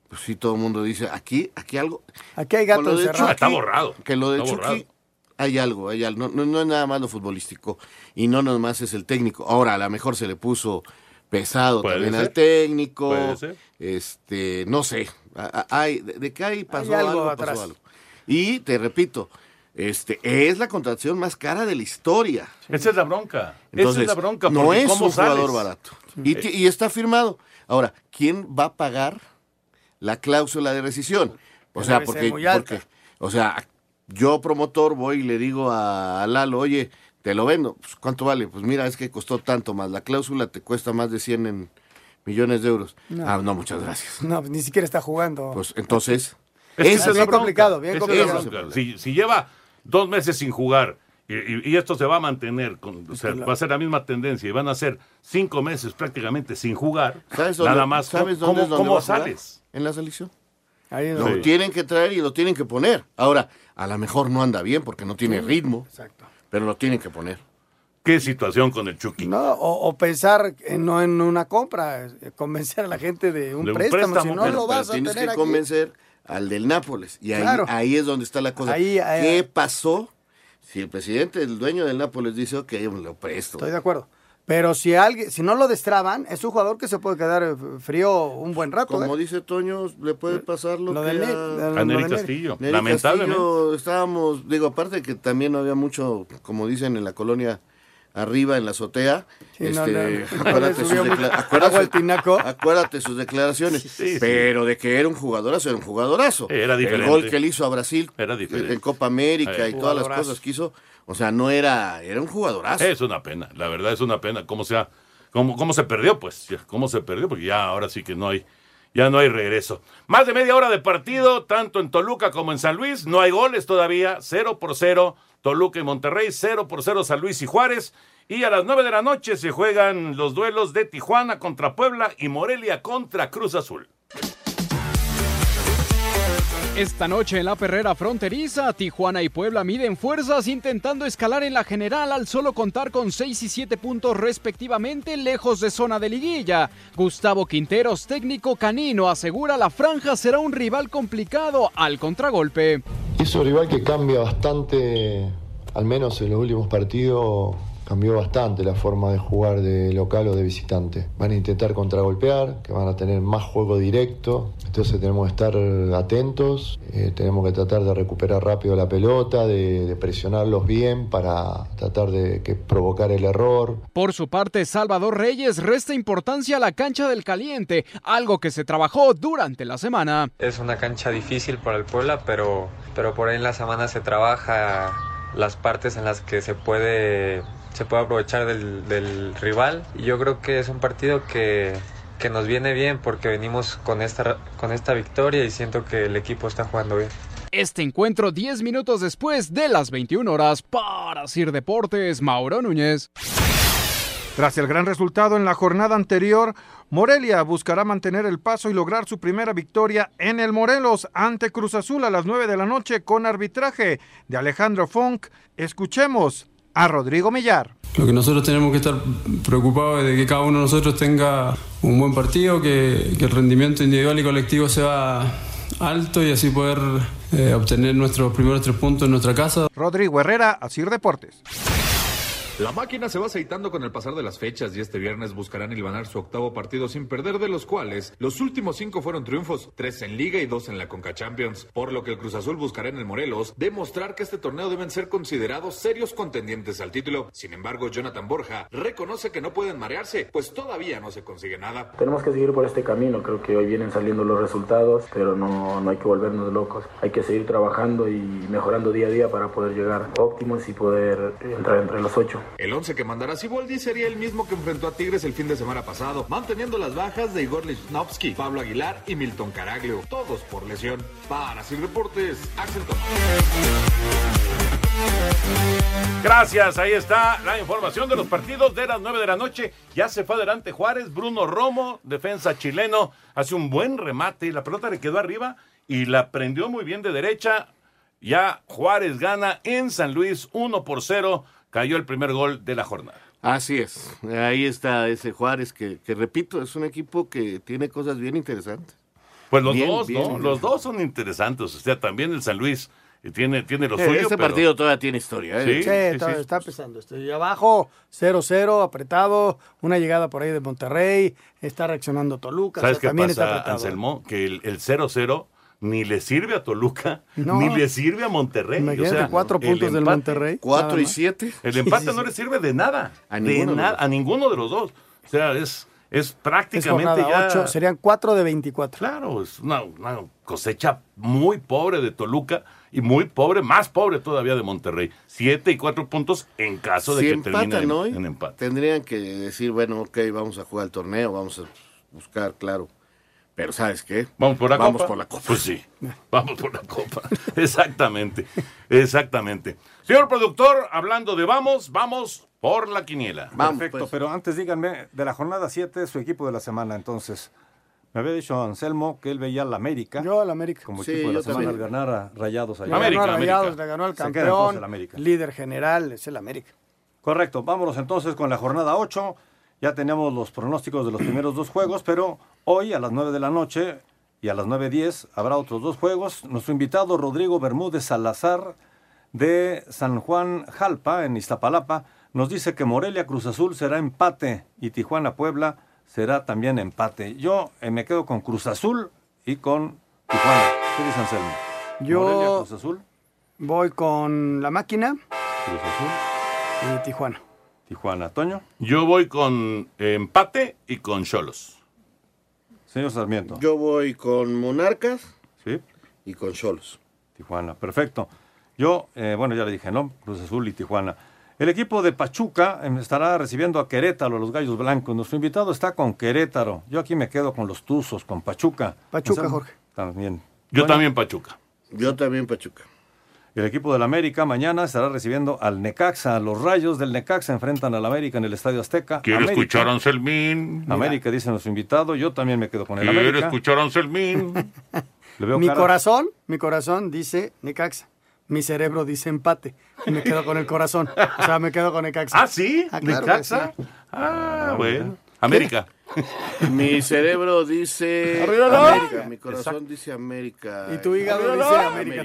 pues sí, todo el mundo dice, aquí, aquí algo. Aquí hay gato de encerrado. Chucky, Está borrado. Que lo de Está Chucky, borrado. hay algo, hay algo. No, no, no es nada más lo futbolístico, y no nada más es el técnico. Ahora, a lo mejor se le puso pesado también ser. al técnico. Puede ser. Este, no sé, hay, de, de que ahí pasó algo algo, atrás. pasó algo. Y te repito, este, es la contratación más cara de la historia. Esa es la bronca. Entonces, Esa es la bronca. no porque es ¿cómo un jugador sales? barato. Y, está firmado. Ahora, ¿quién va a pagar la cláusula de rescisión? O sea, porque, o sea, yo promotor voy y le digo a, a Lalo, oye, te lo vendo. Pues, ¿Cuánto vale? Pues mira, es que costó tanto más. La cláusula te cuesta más de 100 en millones de euros. No. Ah, no, muchas gracias. No, ni siquiera está jugando. Pues entonces, esa es bien complicado, bien complicado. si lleva dos meses sin jugar y, y- y esto se va a mantener, con, o sea, va a ser la misma tendencia y van a ser cinco meses prácticamente sin jugar, ¿sabes dónde, nada más, ¿sabes ¿cómo, dónde cómo a jugar? sales? En la selección. Ahí Lo tienen que traer y lo tienen que poner. Ahora, a lo mejor no anda bien porque no tiene ritmo, Exacto. pero lo tienen que poner. ¿Qué situación con el Chucky? No, o, o pensar en- no en una compra, eh, convencer a la gente de un, De un préstamo, préstamo, si no Pero- lo pero vas a tienes tener que aquí. convencer al del Nápoles. Y ahí, Claro. ahí es donde está la cosa. Ahí, ahí- ¿Qué pasó? Si el presidente, el dueño del Nápoles dice, ok, yo me lo presto. Estoy de acuerdo. Pero si alguien, si no lo destraban, es un jugador que se puede quedar eh, frío un buen rato. Como ¿eh? dice Toño, le puede pasar lo, Lo que del Ney, a- A de Neri. Castillo, Neri lamentablemente. Castillo, estábamos, digo, aparte que también no había mucho, como dicen en la colonia arriba, en la azotea. Sí, este, no, no, [LAUGHS] acuérdate, sus acuérdate- acuérdate sus declaraciones. sí. Pero de que era un jugadorazo, era un jugadorazo. Era diferente. El gol que le hizo a Brasil Era diferente. en Copa América Eh. y todas las cosas que hizo. O sea, no era, era un jugadorazo. Es una pena, la verdad es una pena. ¿Cómo, sea, cómo, cómo se perdió? Pues, ya, ¿cómo se perdió? Porque ya ahora sí que no hay, ya no hay regreso. Más de media hora de partido, tanto en Toluca como en San Luis. No hay goles todavía, 0 por 0. Toluca y Monterrey, 0 por 0 San Luis y Juárez. Y a las 9 de la noche se juegan los duelos de Tijuana contra Puebla y Morelia contra Cruz Azul. Esta noche en la perrera fronteriza, Tijuana y Puebla miden fuerzas intentando escalar en la general al solo contar con 6 y 7 puntos respectivamente lejos de zona de liguilla. Gustavo Quinteros, técnico canino, asegura la franja será un rival complicado al contragolpe. Es un rival que cambia bastante, al menos en los últimos partidos, cambió bastante la forma de jugar de local o de visitante. Van a intentar contragolpear, que van a tener más juego directo, entonces tenemos que estar atentos, eh, tenemos que tratar de recuperar rápido la pelota, de, de presionarlos bien para tratar de que provocar el error. Por su parte, Salvador Reyes resta importancia a la cancha del caliente, algo que se trabajó durante la semana. Es una cancha difícil para el Puebla, pero, pero por ahí en la semana se trabaja las partes en las que se puede, se puede aprovechar del, del rival. Y yo creo que es un partido que, que nos viene bien porque venimos con esta, con esta victoria y siento que el equipo está jugando bien. Este encuentro 10 minutos después de las 21 horas para Sir Deportes, Mauro Núñez. Tras el gran resultado en la jornada anterior, Morelia buscará mantener el paso y lograr su primera victoria en el Morelos ante Cruz Azul a las 9 de la noche con arbitraje de Alejandro Funk. Escuchemos a Rodrigo Millar. Lo que nosotros tenemos que estar preocupados es de que cada uno de nosotros tenga un buen partido, que, que el rendimiento individual y colectivo sea alto y así poder eh, obtener nuestros primeros tres puntos en nuestra casa. Rodrigo Herrera, Asir Deportes. La máquina se va aceitando con el pasar de las fechas y este viernes buscarán hilvanar su octavo partido sin perder, de los cuales los últimos cinco fueron triunfos, tres en Liga y dos en la Conca Champions. Por lo que el Cruz Azul buscará en el Morelos demostrar que este torneo deben ser considerados serios contendientes al título. Sin embargo, Jonathan Borja reconoce que no pueden marearse, pues todavía no se consigue nada. Tenemos que seguir por este camino, creo que hoy vienen saliendo los resultados, pero no, no hay que volvernos locos. Hay que seguir trabajando y mejorando día a día para poder llegar óptimos y poder entrar entre los ocho. El once que mandará Siboldi sería el mismo que enfrentó a Tigres el fin de semana pasado, manteniendo las bajas de Igor Lichnowsky, Pablo Aguilar y Milton Caraglio, todos por lesión. Para Sin Reportes, Axel Gracias, ahí está la información de los partidos de las 9 de la noche. Ya se fue adelante Juárez, Bruno Romo, defensa chileno, hace un buen remate, la pelota le quedó arriba y la prendió muy bien de derecha. Ya Juárez gana en San Luis 1 por 0, cayó el primer gol de la jornada. Así es, ahí está ese Juárez que, que repito, es un equipo que tiene cosas bien interesantes. Pues los Bien, dos, bien, ¿no? bien. Los dos son interesantes, o sea, también el San Luis eh, tiene, tiene lo Eh, suyo. este pero- partido todavía tiene historia. ¿eh? Sí, Sí, sí, está, sí. está pesando. Estoy abajo, 0-0, apretado. Una llegada por ahí de Monterrey. Está reaccionando Toluca. o ¿Sabes sea, qué también está pasa, apretado. Anselmo? Que el el 0-0 ni le sirve a Toluca, No. ni le sirve a Monterrey. Imagínate, o sea, cuatro puntos del Monterrey, Cuatro y siete. El empate Sí, [LAUGHS] sí, no le sirve de nada. A de ninguno de los nada, dos. a ninguno de los dos. O sea, es, es prácticamente ya... ocho, serían 4 de 24. Claro, es una, una cosecha muy pobre de Toluca y muy pobre, más pobre todavía de Monterrey. Siete y cuatro puntos en caso de si que termine empatan en, hoy, en empate. tendrían que decir, bueno, ok, vamos a jugar el torneo, vamos a buscar, claro. Pero ¿sabes qué? Vamos por la vamos copa. por la copa. Pues sí, [LAUGHS] vamos por la copa. [LAUGHS] Exactamente, exactamente. Señor productor, hablando de vamos, vamos por la quiniela. Perfecto, pero antes díganme, de la jornada 7, su equipo de la semana, entonces. Me había dicho Anselmo que él veía al América. Yo al América. Como Sí, equipo de la semana al ganar a Rayados allá. Le ganó a Rayados, le ganó al Se queda entonces campeón, el América. líder general, es el América. Correcto, vámonos entonces con la jornada 8. Ya tenemos los pronósticos de los primeros dos juegos, pero hoy a las 9 de la noche y a las 9.10 habrá otros dos juegos. Nuestro invitado Rodrigo Bermúdez Salazar de San Juan Jalpa, en Iztapalapa, nos dice que Morelia Cruz Azul será empate y Tijuana Puebla será también empate. Yo eh, me quedo con Cruz Azul y con Tijuana. ¿Qué dice Anselmo? Yo- Morelia Cruz Azul, Voy con la máquina Cruz Azul, y Tijuana. Tijuana. Toño. Yo voy con eh, empate y con Cholos. Señor Sarmiento. Yo voy con Monarcas Sí. y con Cholos. Tijuana, perfecto. Yo, eh, bueno, ya le dije, ¿no? Cruz Azul y Tijuana. El equipo de Pachuca em, estará recibiendo a Querétaro, los Gallos Blancos. Nuestro invitado está con Querétaro. Yo aquí me quedo con los Tuzos, con Pachuca. Pachuca, Jorge. También. Yo también Pachuca. Yo también Pachuca. El equipo del América mañana estará recibiendo al Necaxa. Los rayos del Necaxa enfrentan al América en el Estadio Azteca. Quiero América, escuchar a Anselmín. América, dice nuestro invitado. Yo también me quedo con el Quiero América. escuchar a Anselmín. [LAUGHS] Le veo Mi cara- corazón, mi corazón dice Necaxa. Mi cerebro dice empate. Y me quedo con el corazón. O sea, me quedo con Necaxa. [LAUGHS] ¿Ah, sí? Ah, claro ¿Necaxa? sí. Ah, bueno. América. Mi [LAUGHS] cerebro dice ¡Arriba, no! América, mi corazón Exacto. dice América. Y tu hígado ¡Arriba, dice! América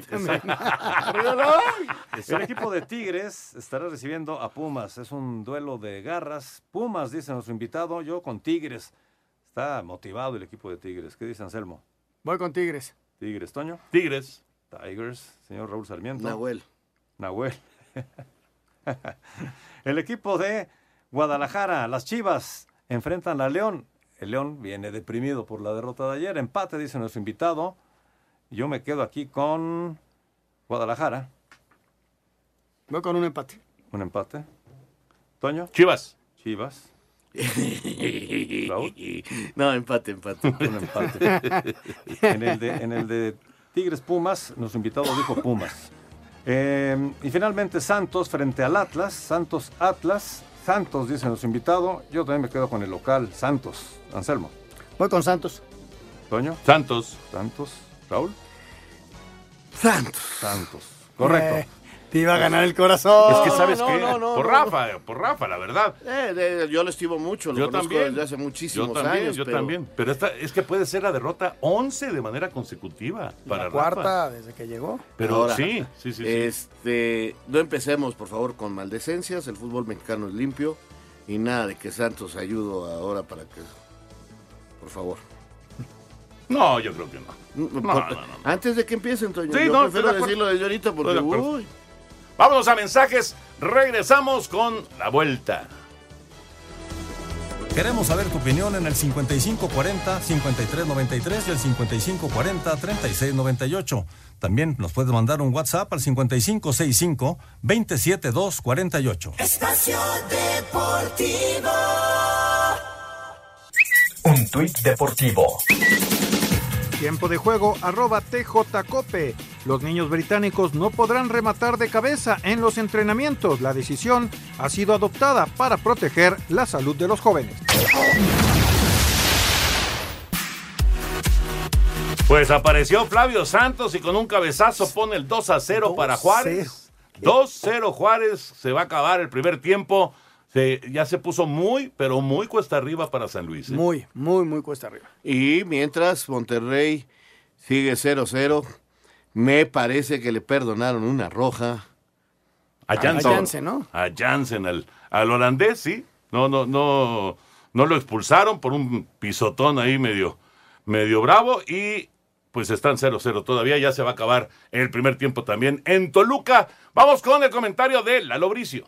exacto. El equipo de Tigres estará recibiendo a Pumas. Es un duelo de garras. Pumas, dice nuestro invitado. Yo con Tigres. Está motivado el equipo de Tigres. ¿Qué dice Anselmo? Voy con Tigres. Tigres, Toño. Tigres. Tigers, señor Raúl Sarmiento. Nahuel. Nahuel. [LAUGHS] el equipo de Guadalajara, las Chivas, enfrentan a León. El León viene deprimido por la derrota de ayer. Empate, dice nuestro invitado. Yo me quedo aquí con Guadalajara. Voy con un empate. Un empate. Toño. Chivas. Chivas. [LAUGHS] Raúl. No, empate, empate. [LAUGHS] Un empate. en, el de, en el de Tigres Pumas, nuestro invitado dijo Pumas. Eh, y finalmente Santos frente al Atlas. Santos Atlas. Santos, dice nuestro invitado. Yo también me quedo con el local. Santos. Anselmo. Voy con Santos. Toño. Santos. Santos. Raúl. Santos. Santos. Correcto. Eh, te iba a ganar el corazón. Es que sabes no, qué, no, no, por no. Rafa, por Rafa, la verdad. Eh, de- yo lo estimo mucho, lo Yo conozco también. desde hace muchísimos yo también, años. yo pero también. Pero esta, es que puede ser la derrota 11 de manera consecutiva para La Rafa. cuarta desde que llegó. Pero Ahora, sí, sí, sí. Este, no empecemos, por favor, con maldecencias. El fútbol mexicano es limpio y nada de que Santos ayudo ahora para que, por favor. No, yo creo que no. No, no, no, no. Antes de que empiecen, Toño, Sí, yo prefiero decirlo desde ahorita porque uy, Vámonos a mensajes. Regresamos con la vuelta. Queremos saber tu opinión en el 5540-5393 y el 5540-3698. También nos puedes mandar un WhatsApp al 5565-27248. Espacio Deportivo. Un tuit deportivo. Tiempo de juego arroba TJCope. Los niños británicos no podrán rematar de cabeza en los entrenamientos. La decisión ha sido adoptada para proteger la salud de los jóvenes. Pues apareció Flavio Santos y con un cabezazo pone el 2 a 0 para Juárez. 2-0 Juárez, se va a acabar el primer tiempo. Se- ya se puso muy, pero muy cuesta arriba para San Luis. ¿eh? Muy, muy, muy cuesta arriba. Y mientras Monterrey sigue 0-0, me parece que le perdonaron una roja. A Jansen. A Jansen, ¿no? A Jansen, al, al holandés, sí. No, no, no, no lo expulsaron por un pisotón ahí medio, medio bravo y pues están 0-0 todavía. Ya se va a acabar el primer tiempo también en Toluca. Vamos con el comentario de Lalo Bricio.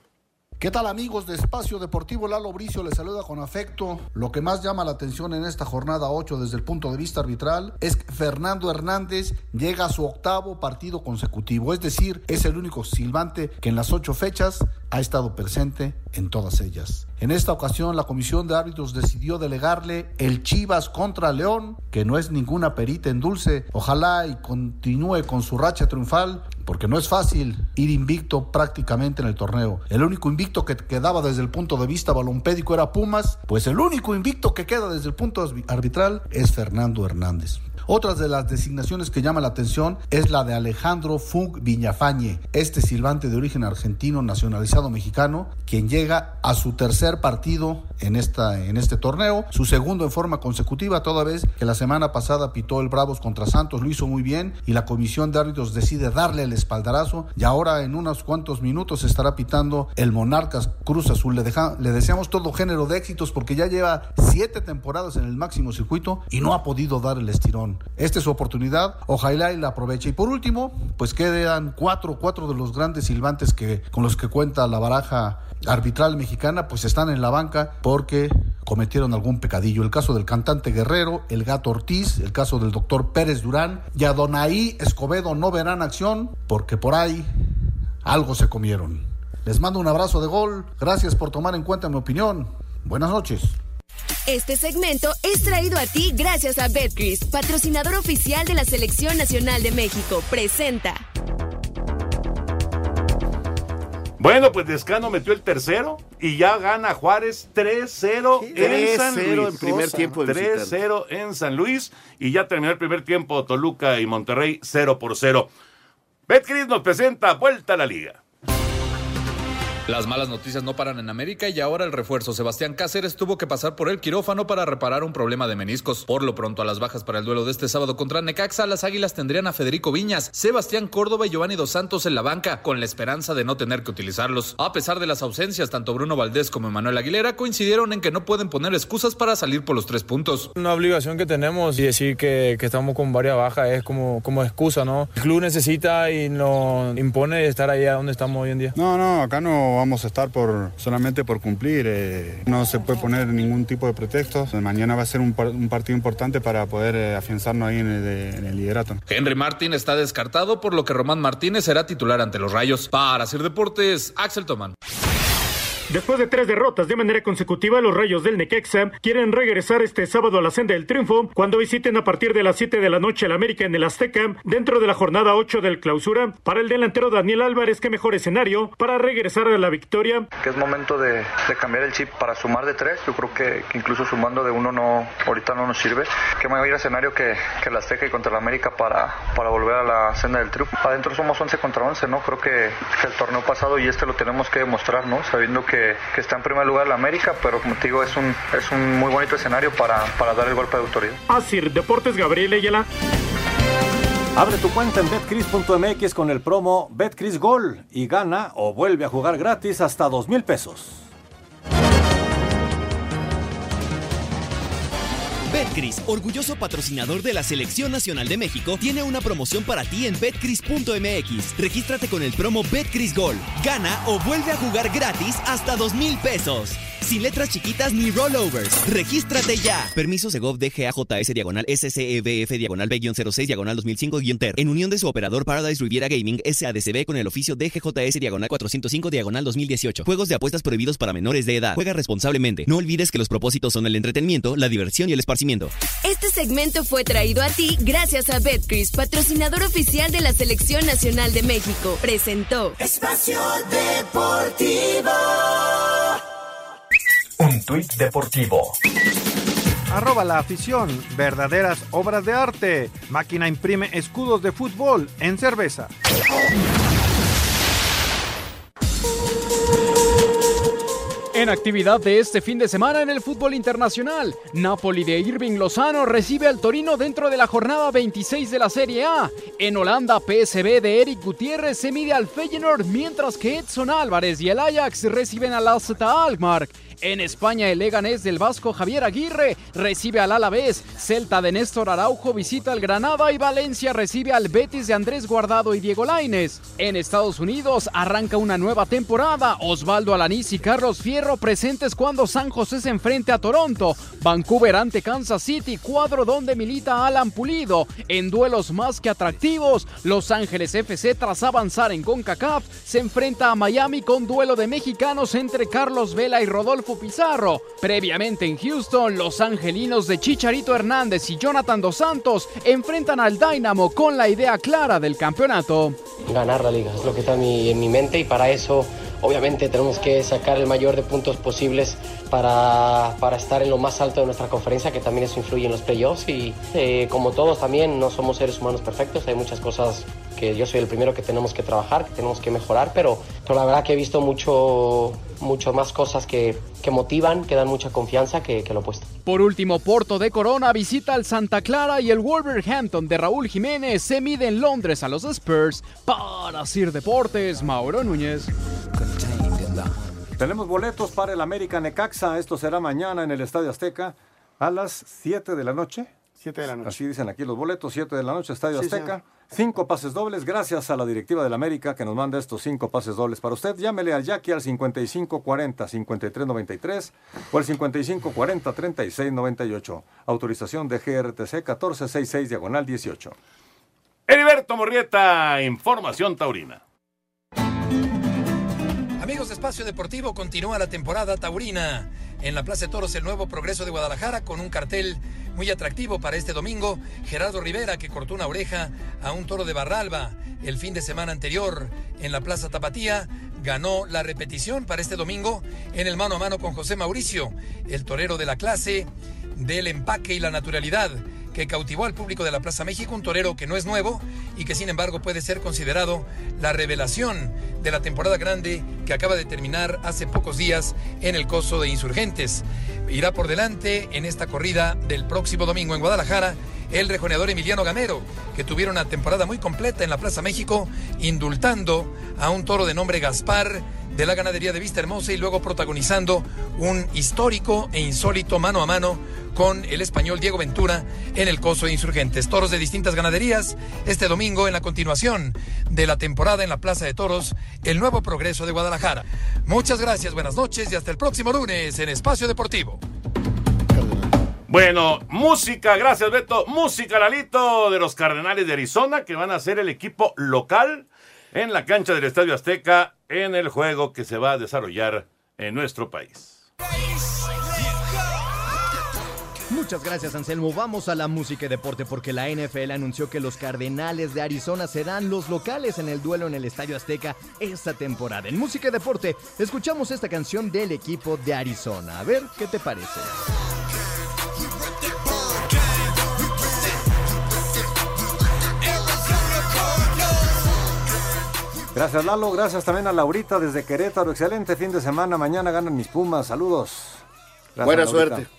¿Qué tal amigos de Espacio Deportivo? Lalo Bricio les saluda con afecto. Lo que más llama la atención en esta jornada 8 desde el punto de vista arbitral es que Fernando Hernández llega a su octavo partido consecutivo, es decir, es el único silbante que en las ocho fechas ha estado presente en todas ellas. En esta ocasión la comisión de árbitros decidió delegarle el Chivas contra León, que no es ninguna perita en dulce. Ojalá y continúe con su racha triunfal, porque no es fácil ir invicto prácticamente en el torneo. El único invicto que quedaba desde el punto de vista balompédico era Pumas, pues el único invicto que queda desde el punto arbitral es Fernando Hernández. Otras de las designaciones que llama la atención es la de Alejandro Fug Viñafañe, este silbante de origen argentino nacionalizado mexicano, quien llega a su tercer partido en, esta, en este torneo, su segundo en forma consecutiva, toda vez que la semana pasada pitó el Bravos contra Santos, lo hizo muy bien y la comisión de árbitros decide darle el espaldarazo y ahora en unos cuantos minutos estará pitando el Monarcas Cruz Azul. Le, deja- le deseamos todo género de éxitos porque ya lleva siete temporadas en el máximo circuito y no ha podido dar el estirón. Esta es su oportunidad, ojalá y la aproveche. Y por último, pues quedan cuatro, cuatro de los grandes silbantes que, con los que cuenta la baraja arbitral mexicana, pues están en la banca porque cometieron algún pecadillo. El caso del cantante Guerrero, el gato Ortiz, el caso del doctor Pérez Durán y Adonai Escobedo no verán acción porque por ahí algo se comieron. Les mando un abrazo de gol. Gracias por tomar en cuenta mi opinión. Buenas noches. Este segmento es traído a ti gracias a Betcris, patrocinador oficial de la Selección Nacional de México. Presenta. Bueno, pues Descano metió el tercero y ya gana Juárez 3-0 en San 3-0 Luis. en primer tiempo de 3-0 en San Luis y ya terminó el primer tiempo Toluca y Monterrey 0 por 0. Betcris nos presenta Vuelta a la Liga. Las malas noticias no paran en América y ahora el refuerzo Sebastián Cáceres tuvo que pasar por el quirófano para reparar un problema de meniscos. Por lo pronto a las bajas para el duelo de este sábado contra Necaxa, las Águilas tendrían a Federico Viñas, Sebastián Córdoba y Giovanni Dos Santos en la banca, con la esperanza de no tener que utilizarlos. A pesar de las ausencias, tanto Bruno Valdés como Manuel Aguilera coincidieron en que no pueden poner excusas para salir por los tres puntos. Una obligación que tenemos y decir que, que estamos con varias bajas es como, como excusa, ¿no? El club necesita y nos impone estar ahí donde estamos hoy en día. No, no, acá no vamos a estar por solamente por cumplir. eh, no se puede poner ningún tipo de pretextos. Mañana va a ser un, par- un partido importante para poder eh, afianzarnos ahí en el, de- en el liderato. Henry Martín está descartado, por lo que Román Martínez será titular ante los Rayos. Para hacer deportes, Axel Tomán. Después de tres derrotas de manera consecutiva, los Rayos del Necaxa quieren regresar este sábado a la senda del triunfo cuando visiten a partir de las 7 de la noche al América en el Azteca dentro de la jornada 8 del clausura. Para el delantero Daniel Álvarez, qué mejor escenario para regresar a la victoria. que es momento de, de cambiar el chip para sumar de tres. Yo creo que, que incluso sumando de uno no ahorita no nos sirve. Qué mayor escenario que, que la Azteca y contra la América para, para volver a la senda del triunfo. Adentro somos 11 contra 11, ¿no? Creo que, que el torneo pasado y este lo tenemos que demostrar, ¿no? Sabiendo que, que está en primer lugar la América, pero como te digo, es un, es un muy bonito escenario para, para dar el golpe de autoridad. Asir Deportes Gabriel Ayala. Abre tu cuenta en betcris.mx con el promo Betcris Gol y gana o vuelve a jugar gratis hasta dos mil pesos. Betcris, orgulloso patrocinador de la Selección Nacional de México, tiene una promoción para ti en betcris.mx. Regístrate con el promo Betcris Gol. Gana o vuelve a jugar gratis hasta dos mil pesos. Sin letras chiquitas ni rollovers. Regístrate ya. Permiso Segov DGAJS diagonal SCEBF diagonal B-06 diagonal 2005-TER. En unión de su operador Paradise Riviera Gaming SADCB con el oficio DGJS diagonal 405 diagonal 2018. Juegos de apuestas prohibidos para menores de edad. Juega responsablemente. No olvides que los propósitos son el entretenimiento, la diversión y el esparcimiento. Este segmento fue traído a ti gracias a Betcris, patrocinador oficial de la Selección Nacional de México. Presentó Espacio Deportivo. Un tuit deportivo. Arroba la afición, verdaderas obras de arte. Máquina imprime escudos de fútbol en cerveza. En actividad de este fin de semana en el fútbol internacional, Napoli de Irving Lozano recibe al Torino dentro de la jornada 26 de la Serie A. En Holanda, PSV de Eric Gutiérrez se mide al Feyenoord, mientras que Edson Álvarez y el Ajax reciben al AZ Alkmaar. En España, el Leganés del Vasco Javier Aguirre recibe al Alavés, Celta de Néstor Araujo visita al Granada y Valencia recibe al Betis de Andrés Guardado y Diego Lainez. En Estados Unidos arranca una nueva temporada. Osvaldo Alanís y Carlos Fierro presentes cuando San José se enfrente a Toronto. Vancouver ante Kansas City, cuadro donde milita Alan Pulido. En duelos más que atractivos, Los Ángeles FC tras avanzar en CONCACAF se enfrenta a Miami con duelo de mexicanos entre Carlos Vela y Rodolfo Pizarro. Previamente en Houston, los angelinos de Chicharito Hernández y Jonathan Dos Santos enfrentan al Dynamo con la idea clara del campeonato. ganar la liga, es lo que está en mi, en mi mente y para eso obviamente tenemos que sacar el mayor de puntos posibles para, para estar en lo más alto de nuestra conferencia, que también eso influye en los playoffs y eh, como todos también no somos seres humanos perfectos, hay muchas cosas que yo soy el primero que tenemos que trabajar, que tenemos que mejorar, pero, pero la verdad que he visto mucho, mucho más cosas que, que motivan, que dan mucha confianza que, que lo opuesto. Por último, Porto de Corona visita al Santa Clara y el Wolverhampton de Raúl Jiménez se mide en Londres a los Spurs. Para Sir Deportes, Mauro Núñez. Tenemos boletos para el América Necaxa. Esto será mañana en el Estadio Azteca a las 7 de la noche. 7 de la noche. Así dicen aquí los boletos, 7 de la noche, Estadio Sí, Azteca. señor. Cinco pases dobles, gracias a la directiva del América que nos manda estos cinco pases dobles para usted. Llámele al Jackie al 5540-5393 o al 5540-3698. Autorización de GRTC 1466 diagonal 18. Heriberto Morrieta, Información Taurina. Amigos de Espacio Deportivo, continúa la temporada taurina. En la Plaza de Toros, el nuevo progreso de Guadalajara, con un cartel muy atractivo para este domingo. Gerardo Rivera, que cortó una oreja a un toro de Barralba el fin de semana anterior en la Plaza Tapatía, ganó la repetición para este domingo en el mano a mano con José Mauricio, el torero de la clase, del empaque y la naturalidad que cautivó al público de la Plaza México, un torero que no es nuevo y que sin embargo puede ser considerado la revelación de la temporada grande que acaba de terminar hace pocos días en el coso de Insurgentes. Irá por delante en esta corrida del próximo domingo en Guadalajara el rejoneador Emiliano Gamero, que tuvieron una temporada muy completa en la Plaza México, indultando a un toro de nombre Gaspar de la ganadería de Vista Hermosa y luego protagonizando un histórico e insólito mano a mano con el español Diego Ventura en el Coso de Insurgentes. Toros de distintas ganaderías este domingo en la continuación de la temporada en la Plaza de Toros, el nuevo progreso de Guadalajara. Muchas gracias, buenas noches y hasta el próximo lunes en Espacio Deportivo. Bueno, música, gracias Beto. Música, Lalito, de los Cardenales de Arizona, que van a ser el equipo local en la cancha del Estadio Azteca en el juego que se va a desarrollar en nuestro país. Muchas gracias Anselmo. Vamos a la música y deporte porque la NFL anunció que los Cardenales de Arizona serán los locales en el duelo en el Estadio Azteca esta temporada. En música y deporte escuchamos esta canción del equipo de Arizona. A ver qué te parece. Gracias Lalo, gracias también a Laurita desde Querétaro. Excelente fin de semana. Mañana ganan mis Pumas. Saludos. Gracias, Buena Laurita. suerte.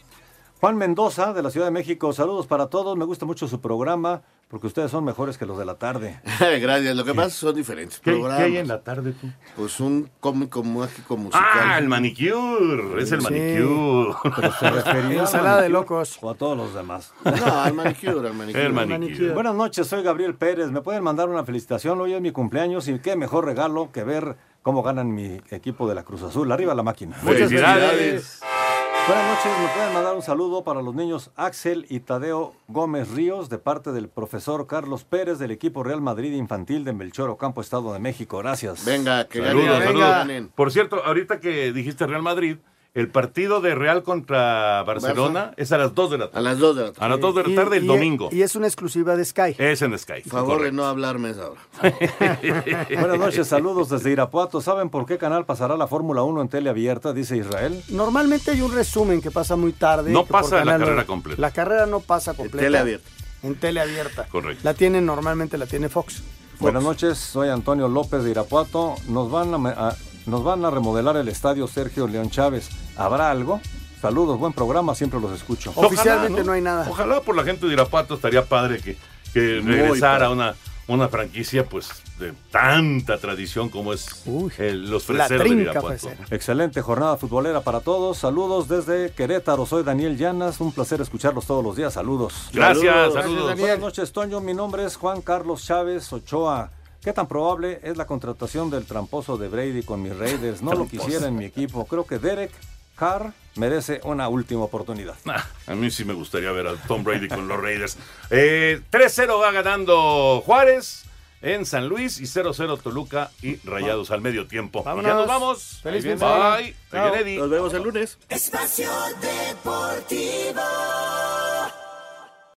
Juan Mendoza de la Ciudad de México. Saludos para todos. Me gusta mucho su programa porque ustedes son mejores que los de la tarde. [LAUGHS] Gracias. Lo que pasa es que son diferentes ¿Qué, programas. qué hay en la tarde tú? Pues un cómico mágico musical. Ah, el manicure. Es el Sí. manicure. [LAUGHS] Pero se [LAUGHS] refería Ensalada de locos. O a todos los demás. No, al manicure, al manicure. El manicure. Buenas noches, soy Gabriel Pérez. ¿Me pueden mandar una felicitación? Hoy es mi cumpleaños y qué mejor regalo que ver cómo ganan mi equipo de la Cruz Azul. Arriba la máquina. Felicidades. Buenas noches, me pueden mandar un saludo para los niños Axel y Tadeo Gómez Ríos de parte del profesor Carlos Pérez del equipo Real Madrid Infantil de Melchor Ocampo, Estado de México. Gracias. Venga, que Saludos, ganen, saludos. Por cierto, ahorita que dijiste Real Madrid, el partido de Real contra Barcelona es a las 2 de la tarde. A las 2 de la tarde. A las 2 de la Y- tarde el y- domingo. Y es una exclusiva de Sky. Es en Sky. Favor de no hablarme esa hora. [LAUGHS] Buenas noches, saludos desde Irapuato. ¿Saben por qué canal pasará la Fórmula 1 en teleabierta? Dice Israel. Normalmente hay un resumen que pasa muy tarde. No pasa la carrera completa. La carrera no pasa completa. tele abierta. En tele abierta. Correcto. La tienen, normalmente la tiene Fox. Buenas noches, soy Antonio López de Irapuato. Nos van a- nos van a remodelar el estadio Sergio León Chávez. ¿Habrá algo? Saludos, buen programa, siempre los escucho. Oficialmente no hay nada. Ojalá por la gente de Irapuato estaría padre que, regresara una, una franquicia pues de tanta tradición como es el- los la freseros de Irapuato. Excelente jornada futbolera para todos. Saludos desde Querétaro. Soy Daniel Llanas. Un placer escucharlos todos los días. Saludos. Gracias, Saludos. saludos. Buenas noches, Toño. Mi nombre es Juan Carlos Chávez Ochoa. ¿Qué tan probable es la contratación del tramposo de Brady con mis Raiders? No lo quisiera en mi equipo. Creo que Derek Carr merece una última oportunidad. Ah, a mí sí me gustaría ver a Tom Brady con los Raiders. Eh, 3-0 va ganando Juárez en San Luis y 0-0 Toluca y Rayados al medio tiempo. Vámonos. ya nos vamos. Feliz semana. Bye. Eddie. Nos vemos el lunes. Espacio Deportivo.